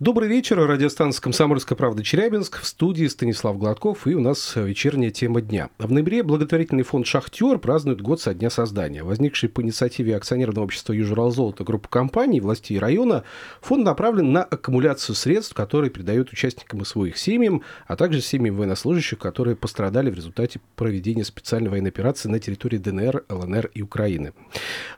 Добрый вечер. Радиостанция «Комсомольская правда» Челябинск. В студии Станислав Гладков. И у нас вечерняя тема дня. В ноябре благотворительный фонд «Шахтер» празднует год со дня создания. Возникший по инициативе акционерного общества «Южуралзолото» группы компаний, властей района, фонд направлен на аккумуляцию средств, которые передают участникам и своих семьям, а также семьям военнослужащих, которые пострадали в результате проведения специальной военной операции на территории ДНР, ЛНР и Украины.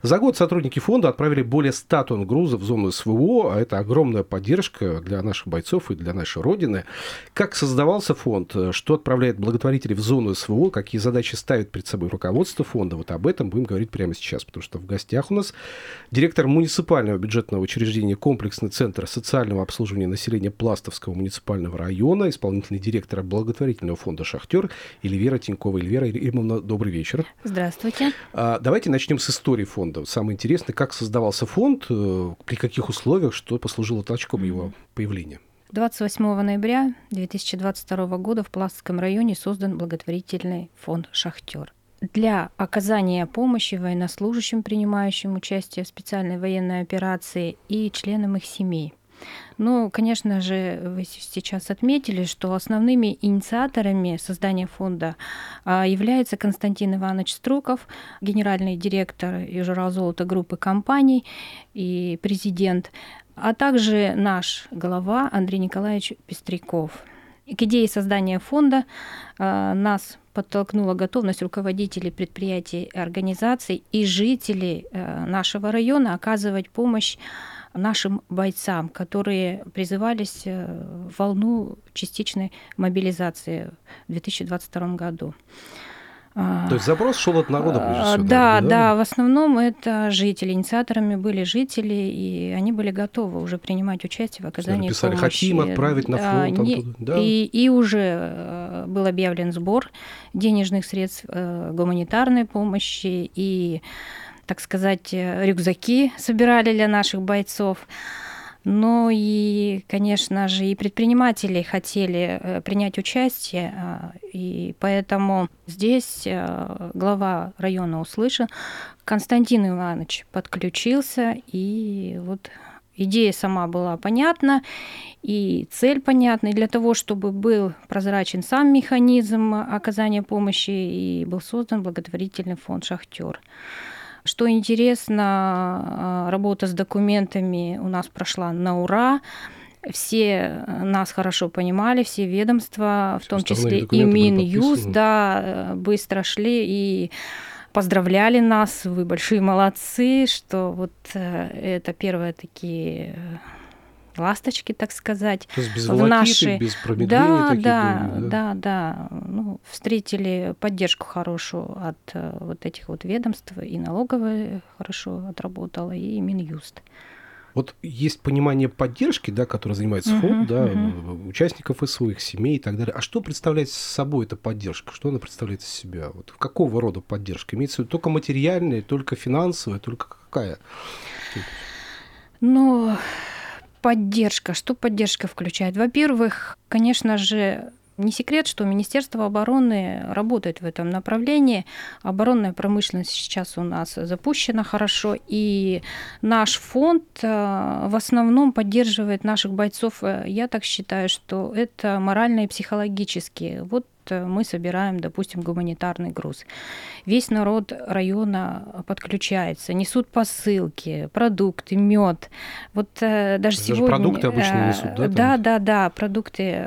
За год сотрудники фонда отправили более 100 тонн груза в зону СВО, а это огромная поддержка для наших бойцов и для нашей Родины. Как создавался фонд, что отправляет благотворителей в зону СВО, какие задачи ставит перед собой руководство фонда, вот об этом будем говорить прямо сейчас, потому что в гостях у нас директор муниципального бюджетного учреждения «Комплексный центр социального обслуживания населения Пластовского муниципального района», исполнительный директор благотворительного фонда «Шахтер» Эльвира Тинькова. Эльвира Ильмовна, добрый вечер. Здравствуйте. А, давайте начнем с истории фонда. Самое интересное, как создавался фонд, э, при каких условиях, что послужило толчком его появления? 28 ноября 2022 года в Пластском районе создан благотворительный фонд «Шахтер» для оказания помощи военнослужащим, принимающим участие в специальной военной операции и членам их семей. Ну, конечно же, вы сейчас отметили, что основными инициаторами создания фонда а, является Константин Иванович Струков, генеральный директор Южразолота группы компаний и президент, а также наш глава Андрей Николаевич Пестряков. К идее создания фонда э, нас подтолкнула готовность руководителей предприятий организаций и жителей э, нашего района оказывать помощь нашим бойцам, которые призывались э, в волну частичной мобилизации в 2022 году. То есть запрос шел от народа, прежде всего? Да, да, да, в основном это жители. Инициаторами были жители, и они были готовы уже принимать участие в оказании Написали, помощи. хотим отправить на фронт. А, не, да. и, и уже э, был объявлен сбор денежных средств э, гуманитарной помощи, и, так сказать, э, рюкзаки собирали для наших бойцов. Но и, конечно же, и предприниматели хотели э, принять участие, а, и поэтому здесь э, глава района услышал, Константин Иванович подключился, и вот идея сама была понятна, и цель понятна, и для того, чтобы был прозрачен сам механизм оказания помощи, и был создан благотворительный фонд «Шахтер». Что интересно, а, работа с документами у нас прошла на ура. Все нас хорошо понимали, все ведомства, в том числе и Минюст, да, э, быстро шли и поздравляли нас, вы большие молодцы, что вот э, это первые такие ласточки, так сказать. То есть без волокиты, наши... без промедления да, таких да, были, да, да, да. Ну, встретили поддержку хорошую от э, вот этих вот ведомств, и налоговая хорошо отработала, и Минюст. Вот есть понимание поддержки, да, которой занимается uh-huh, фонд, да, uh-huh. участников и своих семей и так далее. А что представляет собой эта поддержка? Что она представляет из себя? Вот какого рода поддержка? Имеется в виду только материальная, только финансовая, только какая? Ну, Поддержка. Что поддержка включает? Во-первых, конечно же, не секрет, что Министерство обороны работает в этом направлении. Оборонная промышленность сейчас у нас запущена хорошо, и наш фонд э, в основном поддерживает наших бойцов. Э, я так считаю, что это морально и психологически. Вот мы собираем, допустим, гуманитарный груз. Весь народ района подключается, несут посылки, продукты, мед. Вот э, даже Это сегодня... продукты обычно э, несут, да? Да, да, да, продукты.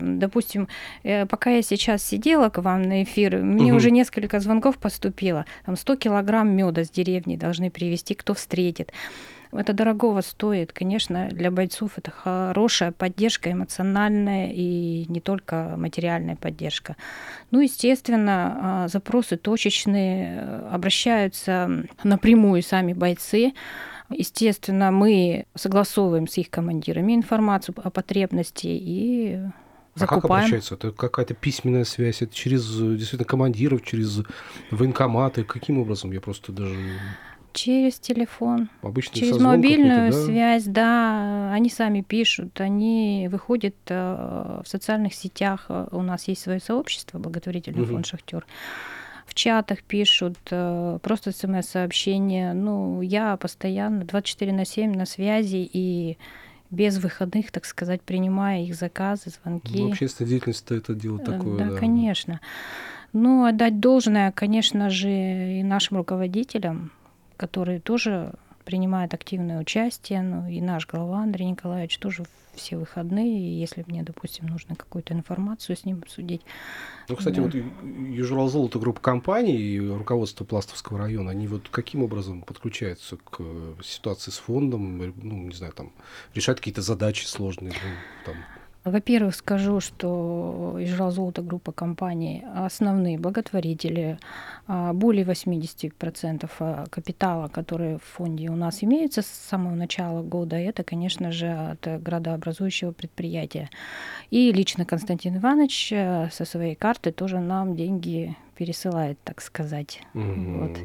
Допустим, пока я сейчас сидела к вам на эфир, мне угу. уже несколько звонков поступило. Там 100 килограмм меда с деревни должны привезти, кто встретит. Это дорогого стоит, конечно, для бойцов это хорошая поддержка эмоциональная и не только материальная поддержка. Ну, естественно, а, запросы точечные, э, обращаются напрямую сами бойцы. Естественно, мы согласовываем с их командирами информацию о потребности и закупаем. А как обращаются? Это какая-то письменная связь? Это через действительно командиров, через военкоматы? Каким образом? Я просто даже Через телефон. Обычный через мобильную да? связь, да. Они сами пишут, они выходят э, в социальных сетях. У нас есть свое сообщество, благотворительный угу. фонд Шахтер. В чатах пишут, э, просто смс-сообщения. Ну, я постоянно 24 на 7 на связи и без выходных, так сказать, принимая их заказы, звонки. Ну, общественная деятельность это дело Э, такое, да, да. конечно. Ну, отдать должное, конечно же, и нашим руководителям, которые тоже принимают активное участие, ну, и наш глава Андрей Николаевич тоже все выходные, и если мне, допустим, нужно какую-то информацию с ним обсудить. Ну, кстати, Да. вот Южрал Золото группа компаний и руководство Пластовского района, они вот каким образом подключаются к э, ситуации с фондом, э, ну, не знаю, там, решать какие-то задачи сложные, ну, там, Во-первых, скажу, что Ижрал Золото группа компаний основные благотворители. А, Более 80% а, капитала, который в фонде у нас имеется с самого начала года, это, конечно же, от градообразующего предприятия. И лично Константин Иванович э, со своей карты тоже нам деньги пересылает, так сказать. мгм. Вот.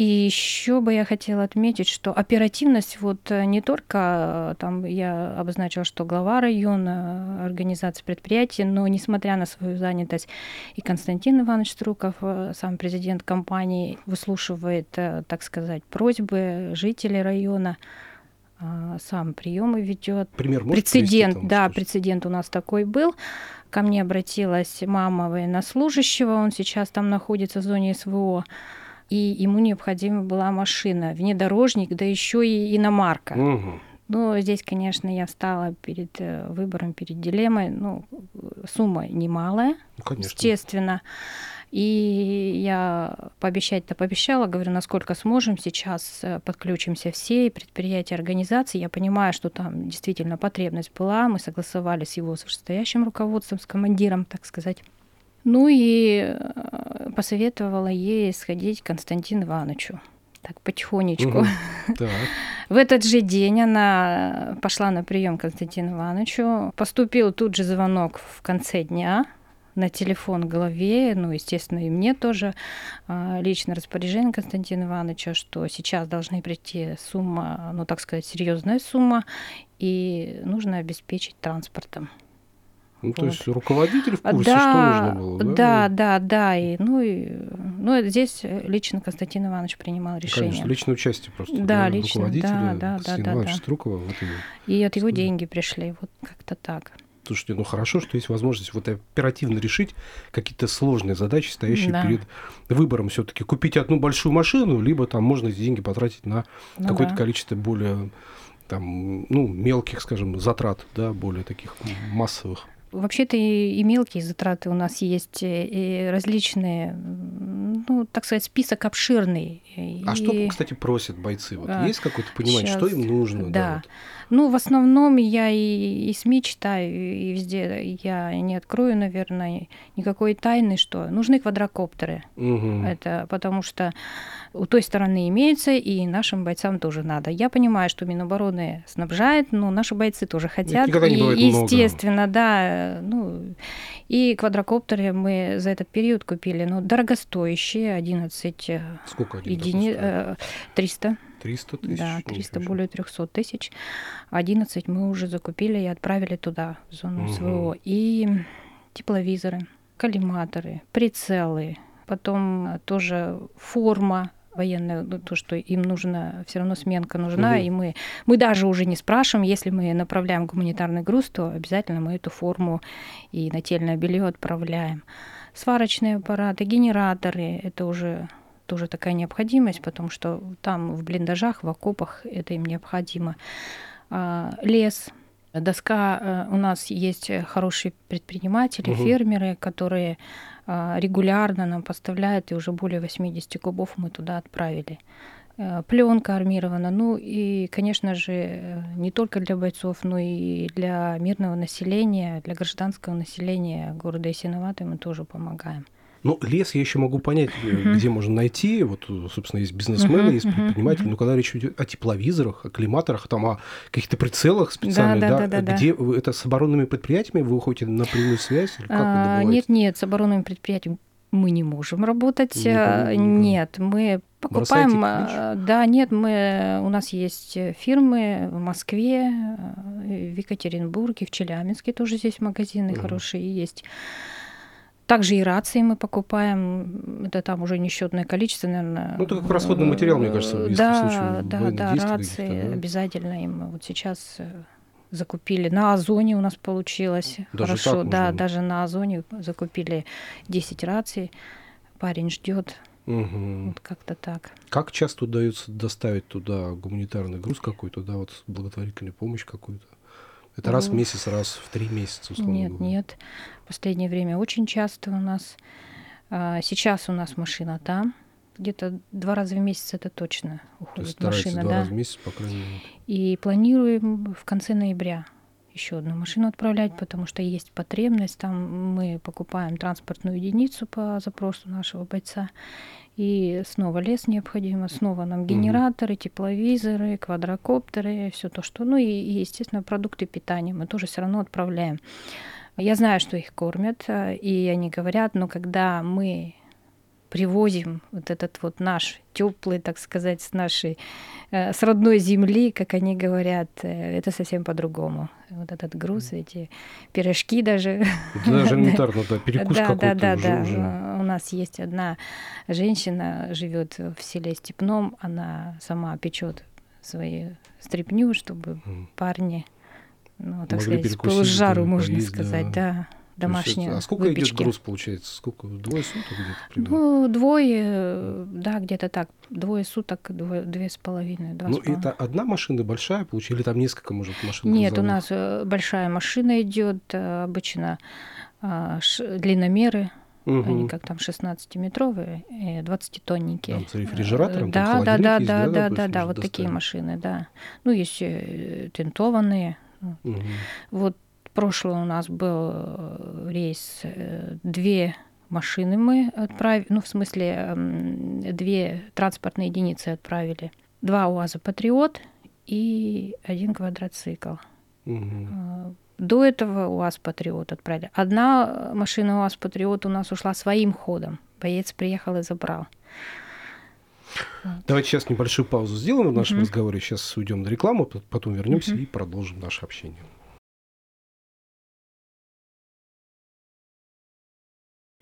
И еще бы я хотела отметить, что оперативность вот э, не только э, там я обозначила, что глава района, организации предприятия, но несмотря на свою занятость, и Константин Иванович Струков, э, сам президент компании, выслушивает, так сказать, просьбы жителей района, сам приемы ведет. Пример Прецедент, привести, да, прецедент у нас такой был. Ко мне обратилась мама военнослужащего, он сейчас там находится в зоне СВО, и ему необходима была машина, внедорожник, да еще и иномарка. Мгм. Но здесь, конечно, я встала перед э, выбором, перед дилеммой. Ну, сумма немалая, Ну, конечно. естественно. И я пообещать-то пообещала, говорю, насколько сможем, сейчас э, подключимся все, предприятия, организации. Я понимаю, что там действительно потребность была, мы согласовали с его вышестоящим руководством, с командиром, так сказать. Ну и э, посоветовала ей сходить к Константину Ивановичу. Так, потихонечку. Мгм. Так. В этот же день она пошла на прием к Константину Ивановичу. Поступил тут же звонок в конце дня на телефон голове, ну, естественно, и мне тоже а, личное распоряжение Константина Ивановича, что сейчас должны прийти сумма, ну, так сказать, серьезная сумма, и нужно обеспечить транспортом. Ну, то Вот. есть руководитель в курсе, что нужно было, да? да, да, да, и ну и ну здесь лично Константин Иванович принимал Ну, решение. Конечно, личное участие просто. Да, лично, да, да, да, Константина да, Ивановича да. Струкова в этом. И от его Что- деньги пришли, вот как-то так. Слушайте, ну хорошо, что есть возможность вот оперативно решить какие-то сложные задачи, стоящие Да. перед выбором все-таки купить одну большую машину, либо там можно эти деньги потратить на Ну какое-то да. количество более там, ну, мелких, скажем, затрат, да, более таких массовых. Вообще-то и, и мелкие затраты у нас есть, и различные, ну, так сказать, список обширный. А И- что, кстати, просят бойцы? Вот А, есть какое-то понимание, что щас, им нужно? да. вот? Ну, в основном я и, и СМИ читаю, и везде я не открою, наверное, никакой тайны, что нужны квадрокоптеры. Мгм. Это потому что у той стороны имеется, и нашим бойцам тоже надо. Я понимаю, что Минобороны снабжает, но наши бойцы тоже хотят. не и, много. естественно, да. Ну, и квадрокоптеры мы за этот период купили, ну, дорогостоящие, 11 э, Сколько один единиц, стоит? 300, 300 тысяч? да, Ничего 300, себе. более 300 тысяч. 11 мы уже закупили и отправили туда, в зону Мгм. СВО. И тепловизоры, коллиматоры, прицелы, потом э, тоже форма военная, ну, то, что им нужно, все равно сменка нужна, Мгм. и мы, мы даже уже не спрашиваем, если мы направляем гуманитарный груз, то обязательно мы эту форму и нательное белье отправляем. Сварочные аппараты, генераторы, это уже тоже такая необходимость, потому что там в блиндажах, в окопах это им необходимо. А, Лес, доска, э, у нас есть хорошие предприниматели, Мгм. фермеры, которые а, регулярно нам поставляют, и уже более 80 кубов мы туда отправили. Пленка армирована. Ну и, конечно же, э, не только для бойцов, но и для мирного населения, для гражданского населения города Ясиноватой мы тоже помогаем. Ну, лес я еще могу понять, э, Мгм. где можно найти. Вот, э, собственно, есть бизнесмены, Мгм, есть предприниматели. мгм. Но когда речь идет о тепловизорах, о коллиматорах, там, о каких-то прицелах специальных, да, да, да, да, да. где вы- это с оборонными предприятиями вы выходите на прямую связь? Или как А? Нет, нет, с оборонным предприятием мы не можем работать. Не А, пом- Нет, мы покупаем. А, Да, нет, мы у нас есть фирмы в Москве, а, в Екатеринбурге, в Челябинске тоже здесь магазины Мгм. хорошие есть. Также и рации мы покупаем. Это там уже несчетное количество, наверное. Ну, это как расходный материал, мне кажется, если да, в случае да, да, рации да? обязательно им. Вот сейчас э, закупили. На Озоне у нас получилось даже хорошо. Да, можно? даже на Озоне закупили 10 раций. Парень ждет. Угу. Вот как-то так. Как часто удается доставить туда гуманитарный груз какой-то, да, вот благотворительную помощь какую-то? Это раз в месяц, раз в три месяца, условно Нет, говоря. нет. В последнее время очень часто у нас. А, сейчас у нас машина там. Где-то два раза в месяц это точно То уходит есть стараетесь машина, два да. раза в месяц, по крайней мере. И планируем в конце ноября еще одну машину отправлять, потому что есть потребность. Там мы покупаем транспортную единицу по запросу нашего бойца. И снова лес необходимо, снова нам генераторы, тепловизоры, квадрокоптеры, все то, что... Ну и, и, естественно, продукты питания мы тоже все равно отправляем. Я знаю, что их кормят, э, и они говорят, но когда мы привозим вот этот вот наш теплый, так сказать, с нашей, э, с родной земли, как они говорят, э, это совсем по-другому. Вот этот груз, эти пирожки даже. Это даже элементарно, да, перекус Да, да, какой-то да, уже, да. У нас есть одна женщина, живет в селе Степном, она сама печет свои стряпню, чтобы Мгм. парни, ну, так Могли сказать, полужару, да, можно поесть, сказать, да. да, домашнюю А сколько идет выпечки. груз, получается? Сколько? Двое суток где-то примерно? Ну, двое, э, да, где-то так. Двое суток, двое, две с половиной, два Ну, с половиной. это одна машина большая, получается, или там несколько, может, машин Нет, у грузовых? нас э, большая машина идет, э, обычно длинномеры, Мгм. они как там 16-метровые, 20-тонники. Там с рефрижератором, там да, да, да, есть, да, да, да, да, да, вот такие машины, да. Ну, есть э, тентованные. Мгм. Вот прошлый у нас был э, рейс, э, две машины мы отправили, ну, в смысле, две транспортные единицы отправили. Два УАЗа «Патриот» и один квадроцикл. Мгм. Э, До этого УАЗ «Патриот» отправили. Одна машина УАЗ «Патриот» у нас ушла своим ходом. Боец приехал и забрал. Давайте сейчас небольшую паузу сделаем в нашем Мгм. разговоре. Сейчас уйдем на рекламу, потом вернемся Мгм. и продолжим наше общение.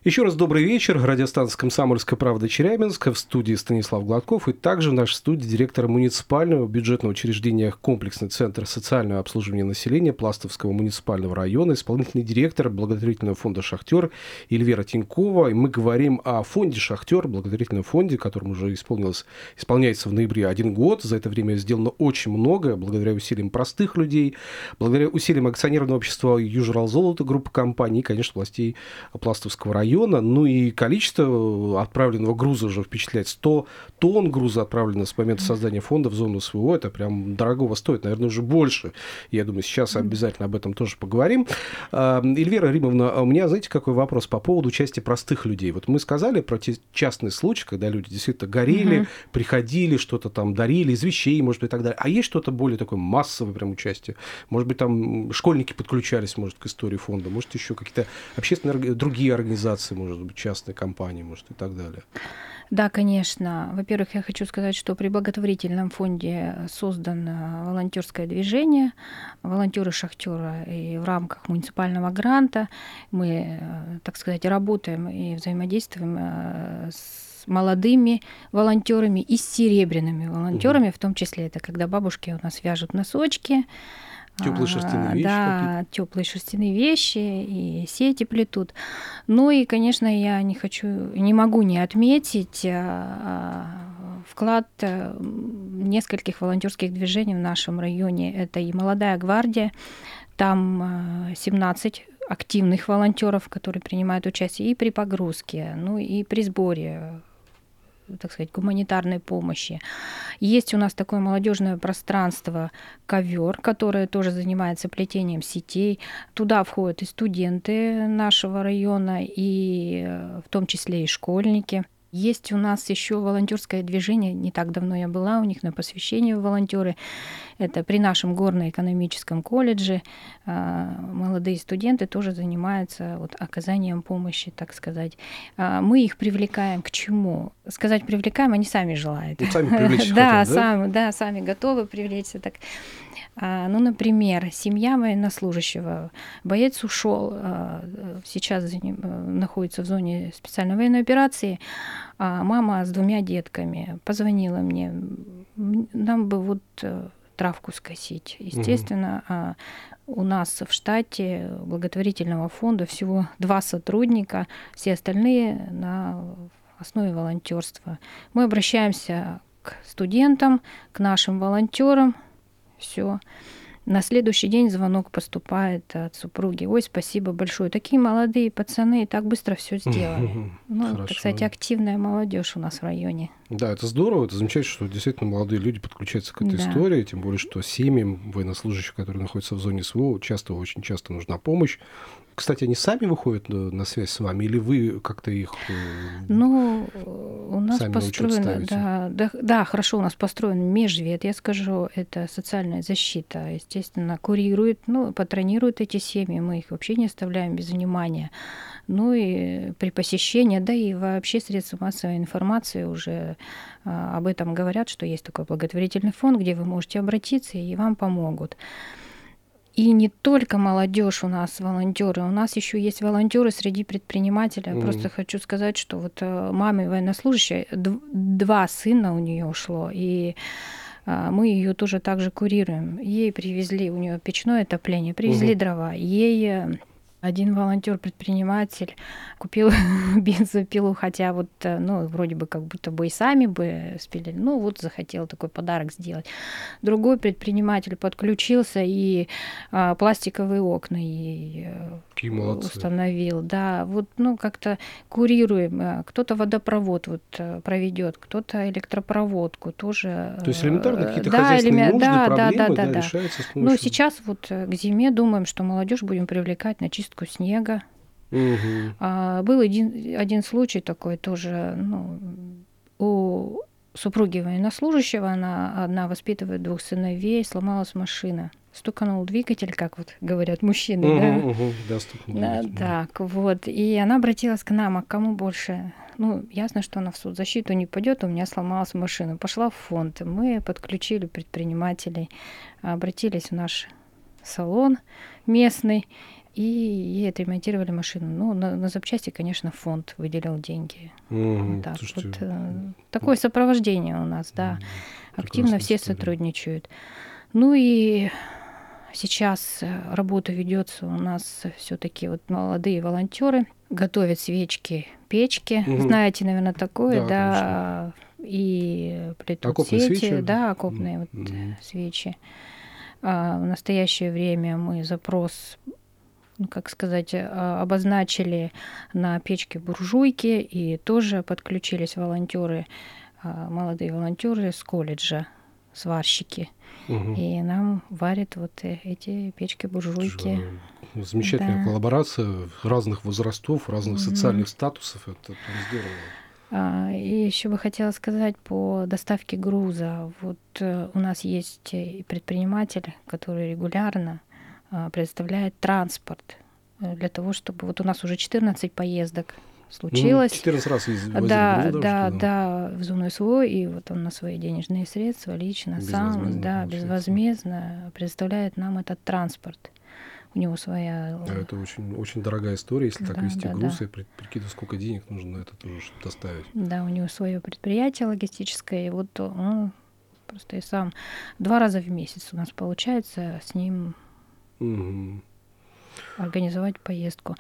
Еще раз добрый вечер. Радиостанция «Комсомольская правда» Челябинска. В студии Станислав Гладков. И также в нашей студии директор муниципального бюджетного учреждения «Комплексный центр социального обслуживания населения» Пластовского муниципального района, исполнительный директор благотворительного фонда «Шахтер» Эльвира Тинькова. И мы говорим о фонде «Шахтер», благотворительном фонде, которому уже исполнилось, исполняется в ноябре один год. За это время сделано очень многое, благодаря усилиям простых людей, благодаря усилиям акционерного общества «Южрал Золото» группы компаний и, конечно, властей Пластовского района. Ну и количество отправленного груза уже впечатляет. 100 тонн груза отправлено с момента создания фонда в зону СВО. Это прям дорогого стоит. Наверное, уже больше. Я думаю, сейчас обязательно об этом тоже поговорим. А, Эльвира Римовна, а у меня, знаете, какой вопрос по поводу участия простых людей? Вот мы сказали про те частные случаи, когда люди действительно горели, Мгм. приходили, что-то там дарили, из вещей, может быть, и так далее. А есть что-то более такое массовое прям участие? Может быть, там школьники подключались, может, к истории фонда, может, еще какие-то общественные, другие организации, может быть, частные компании, может, и так далее. Да, конечно. Во-первых, я хочу сказать, что при благотворительном фонде создано волонтерское движение волонтеры шахтера и в рамках муниципального гранта мы, э, так сказать, работаем и взаимодействуем э, с молодыми волонтерами и с серебряными волонтерами, в том числе это когда бабушки у нас вяжут носочки, Тёплые а, шерстяные вещи Да, теплые шерстяные вещи и сети плетут. Ну и, конечно, я не хочу, не могу не отметить а, а, вклад м, нескольких волонтерских движений в нашем районе. Это и молодая гвардия, там а, 17 активных волонтеров, которые принимают участие и при погрузке, ну и при сборе так сказать, гуманитарной помощи. Есть у нас такое молодежное пространство ковер, которое тоже занимается плетением сетей. Туда входят и студенты нашего района, и э, в том числе и школьники. Есть у нас еще волонтерское движение. Не так давно я была у них на посвящении волонтеры. Это при нашем горно-экономическом колледже. А, молодые студенты тоже занимаются вот оказанием помощи, так сказать. А, мы их привлекаем к чему? Сказать привлекаем, они сами желают. Ну, сами привлечь да, хотят, да? сами, да, сами готовы привлечься. Так. А, ну, например, семья военнослужащего, боец ушел, сейчас э, находится в зоне специальной военной операции, а мама с двумя детками позвонила мне, нам бы вот э, травку скосить. Естественно, а у нас в штате благотворительного фонда всего два сотрудника, все остальные на основе волонтерства. Мы обращаемся к студентам, к нашим волонтерам, все. На следующий день звонок поступает от супруги. Ой, спасибо большое. Такие молодые пацаны так быстро все сделали. Ну, Хорошо. это, кстати, активная молодежь у нас в районе. Да, это здорово, это замечательно, что действительно молодые люди подключаются к этой Да. истории, тем более, что семьям военнослужащих, которые находятся в зоне СВО, часто, очень часто нужна помощь. Кстати, они сами выходят на, на связь с вами, или вы как-то их... э, Ну, у нас построено, да, да, да, хорошо, у нас построен межвед, я скажу, это социальная защита, естественно, курирует, ну, патронирует эти семьи, мы их вообще не оставляем без внимания. Ну и при посещении, да и вообще средства массовой информации уже об этом говорят, что есть такой благотворительный фонд, где вы можете обратиться и вам помогут. И не только молодежь у нас волонтеры, у нас еще есть волонтеры среди предпринимателей. Мгм. Просто хочу сказать, что вот э, маме военнослужащей дв- два сына у нее ушло, и а, мы ее тоже также курируем. Ей привезли, у нее печное отопление, привезли Мгм. дрова. Ей э, один волонтер-предприниматель купил бензопилу, хотя вот, э, ну, вроде бы как будто бы и сами бы спилили. Ну, вот захотел такой подарок сделать. Другой предприниматель подключился и а, пластиковые окна ей э, Какие молодцы. установил. Да, вот, ну, как-то курируем. э, Кто-то водопровод вот проведет, кто-то электропроводку тоже. То есть элементарно какие-то да, хозяйственные элеме- нужды, да, проблемы да, да, да, да, да. решаются с Ну, помощью... сейчас вот к зиме думаем, что молодежь будем привлекать на чистку снега. Мгм. А, был один, один случай такой тоже, ну, у супруги военнослужащего, она одна воспитывает двух сыновей, сломалась машина. Стуканул двигатель, как вот говорят мужчины, да? Мгм, мгм. Да, стукнул Да, так, вот. И она обратилась к нам, а кому больше? Ну, ясно, что она в соцзащиту не пойдет, у меня сломалась машина. Пошла в фонд. Мы подключили предпринимателей, обратились в наш салон местный, и ей отремонтировали машину. Ну, на, на запчасти, конечно, фонд выделил деньги. Вот так Слушайте, вот. э, Такое сопровождение у нас, да. м, Активно все история. сотрудничают. Ну и сейчас э, работа ведется у нас все-таки вот молодые волонтеры готовят свечки, печки. Мгм. Знаете, наверное, такое, Да, да. И плетут Окопные сети, свечи? да, окопные вот Мгм. э, свечи. А в настоящее время мы запрос ну, как сказать, а, обозначили на печке буржуйки, и тоже подключились волонтеры, а, молодые волонтеры с колледжа, сварщики. Мгм. И нам варят вот э- эти печки-буржуйки. Же Замечательная Да. коллаборация разных возрастов, разных Мгм. социальных статусов. Это прям здорово. А, И еще бы хотела сказать по доставке груза. Вот э, у нас есть предприниматель, который регулярно предоставляет транспорт э, для того, чтобы вот у нас уже 14 поездок случилось. 14 раз ездили Да, да, что да, в зону СВО, и вот он на свои денежные средства лично сам, да, получается. безвозмездно предоставляет нам этот транспорт. У него своя... А это очень, очень дорогая история, если так Да, вести да, груз да. и при- прикидывать, сколько денег нужно на это тоже чтобы доставить. Да, у него свое предприятие логистическое, и вот он просто и сам два раза в месяц у нас получается с ним Мгм. организовать поездку.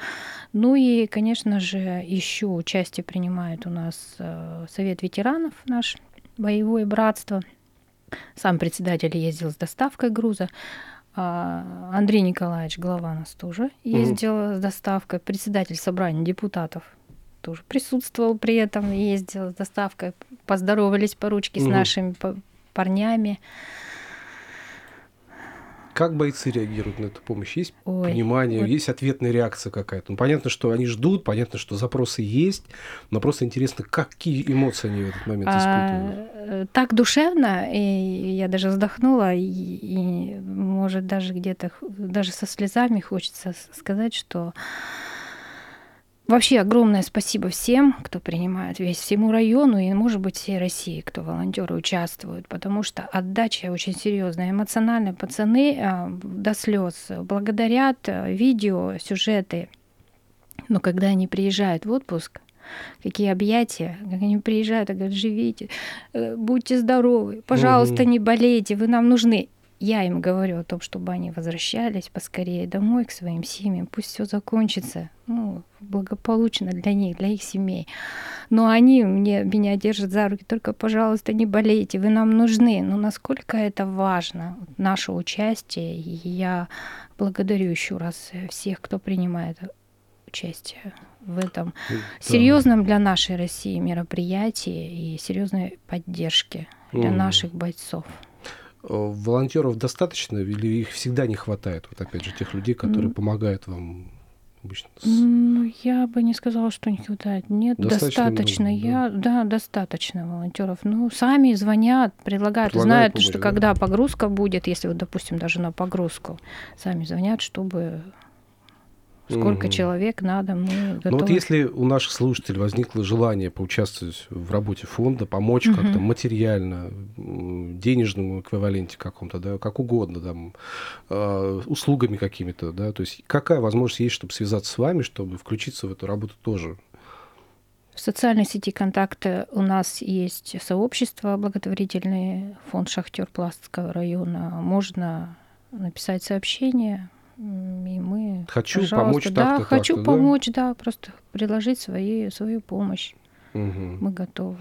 Ну и, конечно же, еще участие принимает у нас э, Совет ветеранов наш, боевое братство. Сам председатель ездил с доставкой груза. А Андрей Николаевич, глава нас тоже ездил с доставкой. Председатель собрания депутатов тоже присутствовал при этом, ездил с доставкой. Поздоровались по ручке с Мгм. нашими па- парнями. Как бойцы реагируют на эту помощь? Есть Ой, понимание, вот... есть ответная реакция какая-то? Ну, понятно, что они ждут, понятно, что запросы есть, но просто интересно, какие эмоции они в этот момент а, испытывают? А, так душевно, и я даже вздохнула, и, и может даже где-то, даже со слезами хочется сказать, что Вообще огромное спасибо всем, кто принимает, весь всему району и, может быть, всей России, кто волонтеры участвуют, потому что отдача очень серьезная. Эмоционально пацаны а, до слез благодарят а, видео, сюжеты. Но когда они приезжают в отпуск, какие объятия, как они приезжают и говорят, живите, э, будьте здоровы, пожалуйста, не болейте, вы нам нужны я им говорю о том, чтобы они возвращались поскорее домой к своим семьям, пусть все закончится, ну, благополучно для них, для их семей. Но они мне, меня держат за руки, только, пожалуйста, не болейте, вы нам нужны. Но насколько это важно, наше участие, и я благодарю еще раз всех, кто принимает участие в этом серьезном для нашей России мероприятии и серьезной поддержке для mm. наших бойцов. Волонтеров достаточно или их всегда не хватает? Вот опять же, тех людей, которые помогают вам обычно? Ну, я бы не сказала, что не хватает. Нет, достаточно. достаточно. Много, я, да? да, достаточно волонтеров. Ну, сами звонят, предлагают, предлагают знают, помощь, что да? когда погрузка будет, если вот, допустим, даже на погрузку, сами звонят, чтобы Сколько угу. человек надо, мы готовы. Ну вот если у наших слушателей возникло желание поучаствовать в работе фонда, помочь угу. как-то материально, денежном эквиваленте каком-то, да, как угодно, там, э, услугами какими-то, да, то есть какая возможность есть, чтобы связаться с вами, чтобы включиться в эту работу тоже? В социальной сети контакты у нас есть сообщество благотворительный фонд «Шахтер» Пластского района. Можно написать сообщение, и мы, хочу помочь да, хочу помочь, да? да, просто предложить свои, свою помощь. Угу. Мы готовы.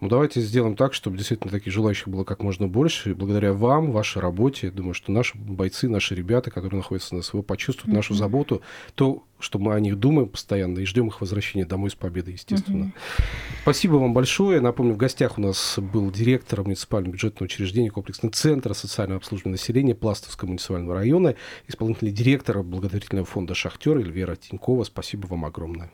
Ну, давайте сделаем так, чтобы действительно таких желающих было как можно больше. И благодаря вам, вашей работе, думаю, что наши бойцы, наши ребята, которые находятся на СВО, почувствуют mm-hmm. нашу заботу, то, что мы о них думаем постоянно и ждем их возвращения домой с победой, естественно. Mm-hmm. Спасибо вам большое. Напомню, в гостях у нас был директор муниципального бюджетного учреждения комплексного центра социального обслуживания населения Пластовского муниципального района, исполнительный директор благотворительного фонда «Шахтер» Эльвера Тинькова. Спасибо вам огромное.